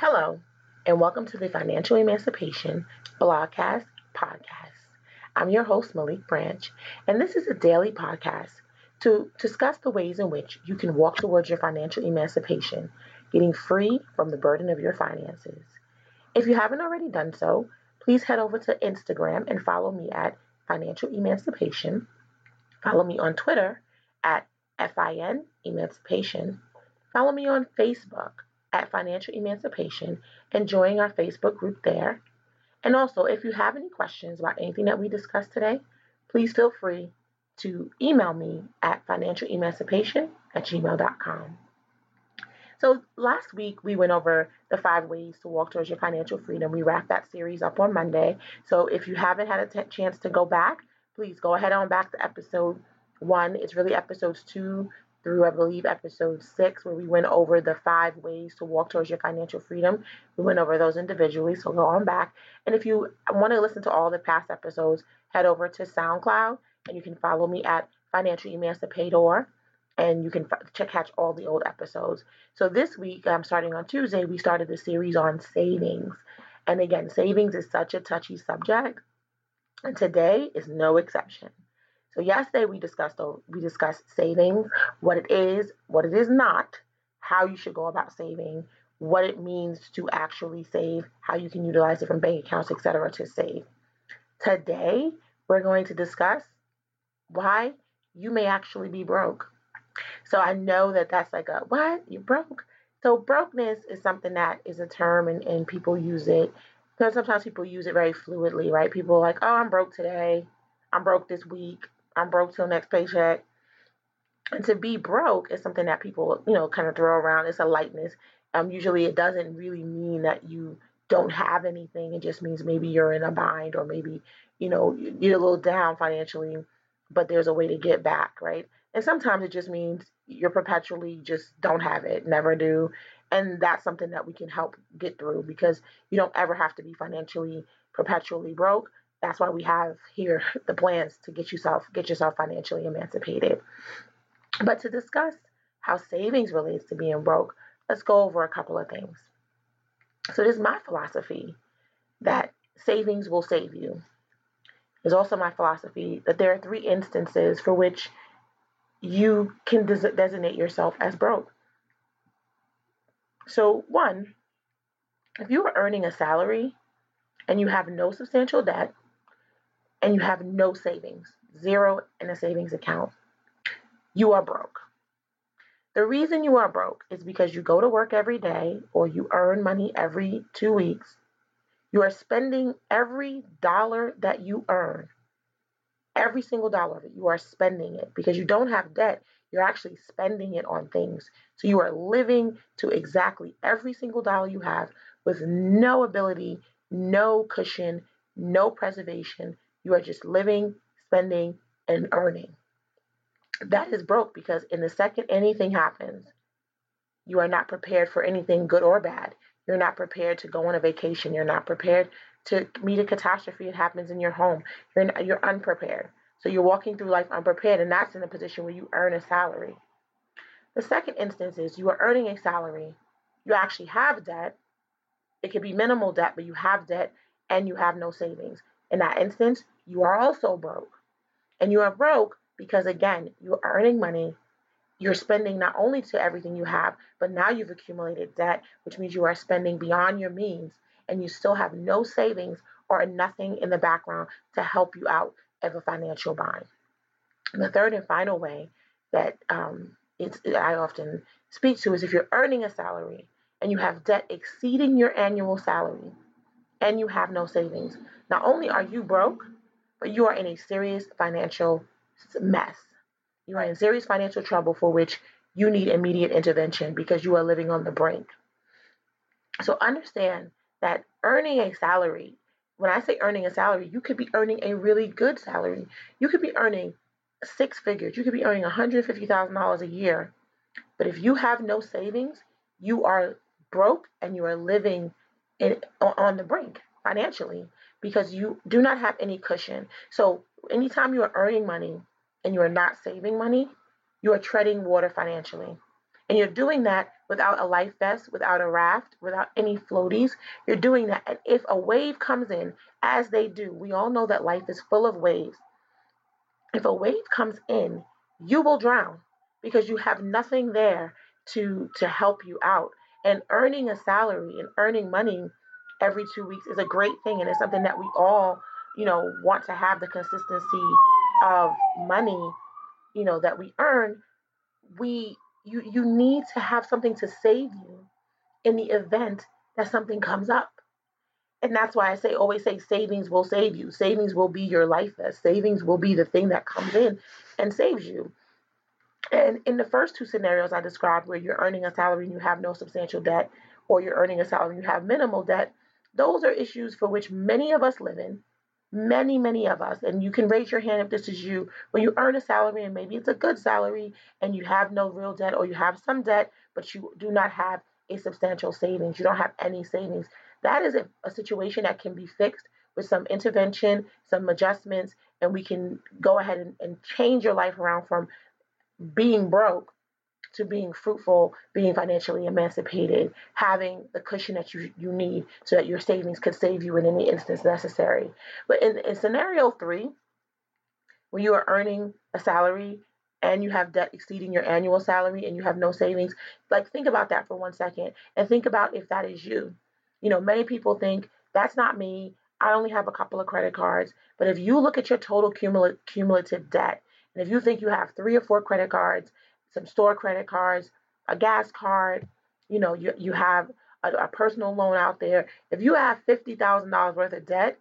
Hello, and welcome to the Financial Emancipation Blogcast podcast. I'm your host, Malik Branch, and this is a daily podcast to discuss the ways in which you can walk towards your financial emancipation, getting free from the burden of your finances. If you haven't already done so, please head over to Instagram and follow me at Financial Emancipation. Follow me on Twitter at FIN Emancipation. Follow me on Facebook at Financial Emancipation and join our Facebook group there. And also, if you have any questions about anything that we discussed today, please feel free to email me at financialemancipation at gmail.com. So, last week we went over the five ways to walk towards your financial freedom. We wrapped that series up on Monday. So, if you haven't had a t- chance to go back, please go ahead on back to episode one. It's really episodes two through, I believe, episode six, where we went over the five ways to walk towards your financial freedom. We went over those individually, so go on back. And if you want to listen to all the past episodes, head over to SoundCloud and you can follow me at Financial Emancipator and you can check catch all the old episodes. So this week, um, starting on Tuesday, we started the series on savings. And again, savings is such a touchy subject, and today is no exception. So yesterday we discussed we discussed savings, what it is, what it is not, how you should go about saving, what it means to actually save, how you can utilize different bank accounts, etc. to save. Today we're going to discuss why you may actually be broke. So I know that that's like a what you broke. So brokenness is something that is a term and, and people use it because sometimes people use it very fluidly, right? People are like, oh, I'm broke today. I'm broke this week. I'm broke till next paycheck. And to be broke is something that people, you know, kind of throw around. It's a lightness. Um, usually it doesn't really mean that you don't have anything. It just means maybe you're in a bind or maybe, you know, you're a little down financially, but there's a way to get back, right? And sometimes it just means you're perpetually just don't have it, never do. And that's something that we can help get through because you don't ever have to be financially perpetually broke that's why we have here the plans to get yourself get yourself financially emancipated. But to discuss how savings relates to being broke, let's go over a couple of things. So this is my philosophy that savings will save you. There's also my philosophy that there are three instances for which you can des- designate yourself as broke. So, one, if you are earning a salary and you have no substantial debt, and you have no savings, zero in a savings account, you are broke. The reason you are broke is because you go to work every day or you earn money every two weeks. You are spending every dollar that you earn, every single dollar of it, you are spending it because you don't have debt. You're actually spending it on things. So you are living to exactly every single dollar you have with no ability, no cushion, no preservation, you are just living, spending, and earning. That is broke because in the second anything happens, you are not prepared for anything good or bad. You're not prepared to go on a vacation. You're not prepared to meet a catastrophe that happens in your home. You're you're unprepared. So you're walking through life unprepared, and that's in a position where you earn a salary. The second instance is you are earning a salary. You actually have debt. It could be minimal debt, but you have debt and you have no savings. In that instance, you are also broke. And you are broke because, again, you're earning money. You're spending not only to everything you have, but now you've accumulated debt, which means you are spending beyond your means and you still have no savings or nothing in the background to help you out of a financial bind. The third and final way that um, I often speak to is if you're earning a salary and you have debt exceeding your annual salary and you have no savings, not only are you broke, but you are in a serious financial mess. You are in serious financial trouble for which you need immediate intervention because you are living on the brink. So understand that earning a salary, when I say earning a salary, you could be earning a really good salary. You could be earning six figures. You could be earning $150,000 a year. But if you have no savings, you are broke and you are living in, on the brink financially because you do not have any cushion. So, anytime you are earning money and you are not saving money, you are treading water financially. And you're doing that without a life vest, without a raft, without any floaties. You're doing that. And if a wave comes in, as they do, we all know that life is full of waves. If a wave comes in, you will drown because you have nothing there to to help you out. And earning a salary and earning money every two weeks is a great thing and it's something that we all, you know, want to have the consistency of money, you know, that we earn. We you you need to have something to save you in the event that something comes up. And that's why I say always say savings will save you. Savings will be your life vest. Savings will be the thing that comes in and saves you. And in the first two scenarios I described, where you're earning a salary and you have no substantial debt, or you're earning a salary and you have minimal debt, those are issues for which many of us live in. Many, many of us, and you can raise your hand if this is you, when you earn a salary and maybe it's a good salary and you have no real debt or you have some debt, but you do not have a substantial savings. You don't have any savings. That is a, a situation that can be fixed with some intervention, some adjustments, and we can go ahead and, and change your life around from being broke to being fruitful, being financially emancipated, having the cushion that you, you need so that your savings could save you in any instance necessary. But in, in scenario three, when you are earning a salary and you have debt exceeding your annual salary and you have no savings, like think about that for one second and think about if that is you. You know, many people think that's not me. I only have a couple of credit cards. But if you look at your total cumulative debt, and if you think you have three or four credit cards, some store credit cards, a gas card, you know, you, you have a, a personal loan out there. If you have $50,000 worth of debt,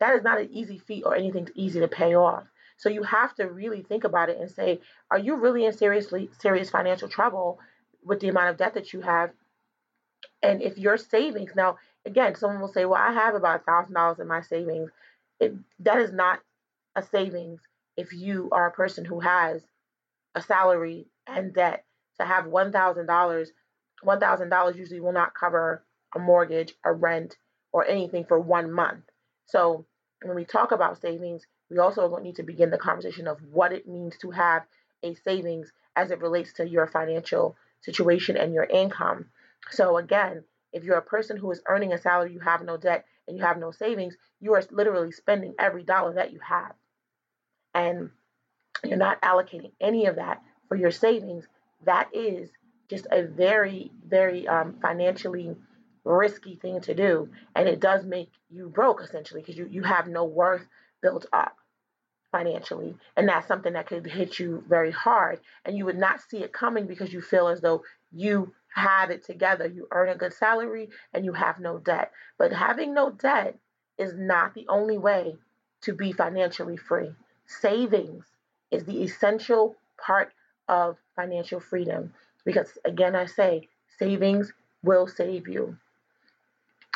that is not an easy feat or anything easy to pay off. So you have to really think about it and say, are you really in seriously serious financial trouble with the amount of debt that you have? And if your savings now, again, someone will say, well, I have about thousand dollars in my savings. It, that is not a savings if you are a person who has a salary and debt to have $1,000, $1,000 usually will not cover a mortgage, a rent, or anything for one month. So when we talk about savings, we also need to begin the conversation of what it means to have a savings as it relates to your financial situation and your income. So again, if you're a person who is earning a salary, you have no debt, and you have no savings, you are literally spending every dollar that you have. And you're not allocating any of that for your savings, that is just a very, very um, financially risky thing to do. And it does make you broke essentially because you, you have no worth built up financially. And that's something that could hit you very hard. And you would not see it coming because you feel as though you have it together. You earn a good salary and you have no debt. But having no debt is not the only way to be financially free. Savings is the essential part of financial freedom because, again, I say savings will save you.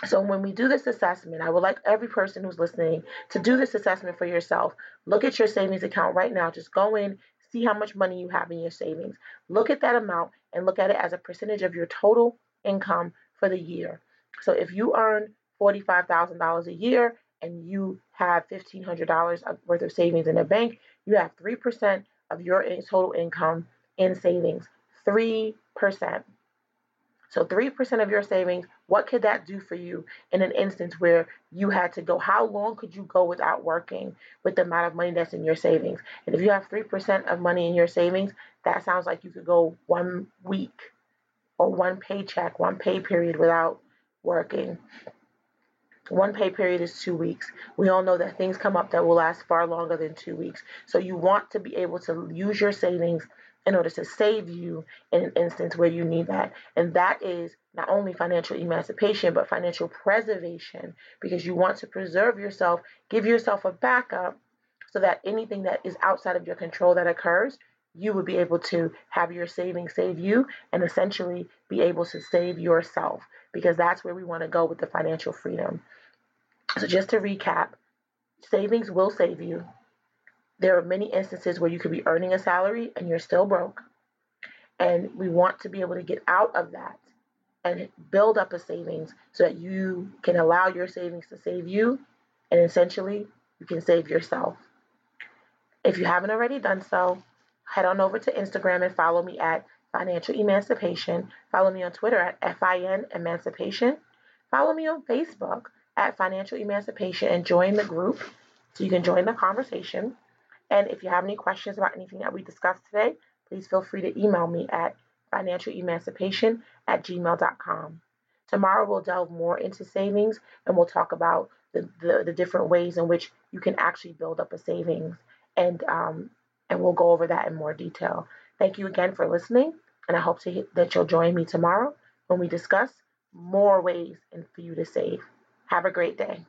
So, when we do this assessment, I would like every person who's listening to do this assessment for yourself. Look at your savings account right now. Just go in, see how much money you have in your savings. Look at that amount and look at it as a percentage of your total income for the year. So, if you earn $45,000 a year and you have $1,500 worth of savings in the bank, you have 3% of your total income in savings. 3%. So 3% of your savings, what could that do for you in an instance where you had to go? How long could you go without working with the amount of money that's in your savings? And if you have 3% of money in your savings, that sounds like you could go one week or one paycheck, one pay period without working. One pay period is two weeks. We all know that things come up that will last far longer than two weeks. So you want to be able to use your savings in order to save you in an instance where you need that. And that is not only financial emancipation, but financial preservation because you want to preserve yourself, give yourself a backup so that anything that is outside of your control that occurs, you would be able to have your savings save you and essentially be able to save yourself because that's where we want to go with the financial freedom. So, just to recap, savings will save you. There are many instances where you could be earning a salary and you're still broke. And we want to be able to get out of that and build up a savings so that you can allow your savings to save you and essentially you can save yourself. If you haven't already done so, head on over to Instagram and follow me at Financial Emancipation. Follow me on Twitter at FIN Emancipation. Follow me on Facebook at Financial Emancipation and join the group so you can join the conversation. And if you have any questions about anything that we discussed today, please feel free to email me at financialemancipation at gmail.com. Tomorrow we'll delve more into savings and we'll talk about the, the, the different ways in which you can actually build up a savings and um, and we'll go over that in more detail. Thank you again for listening, and I hope to, that you'll join me tomorrow when we discuss more ways for you to save. Have a great day.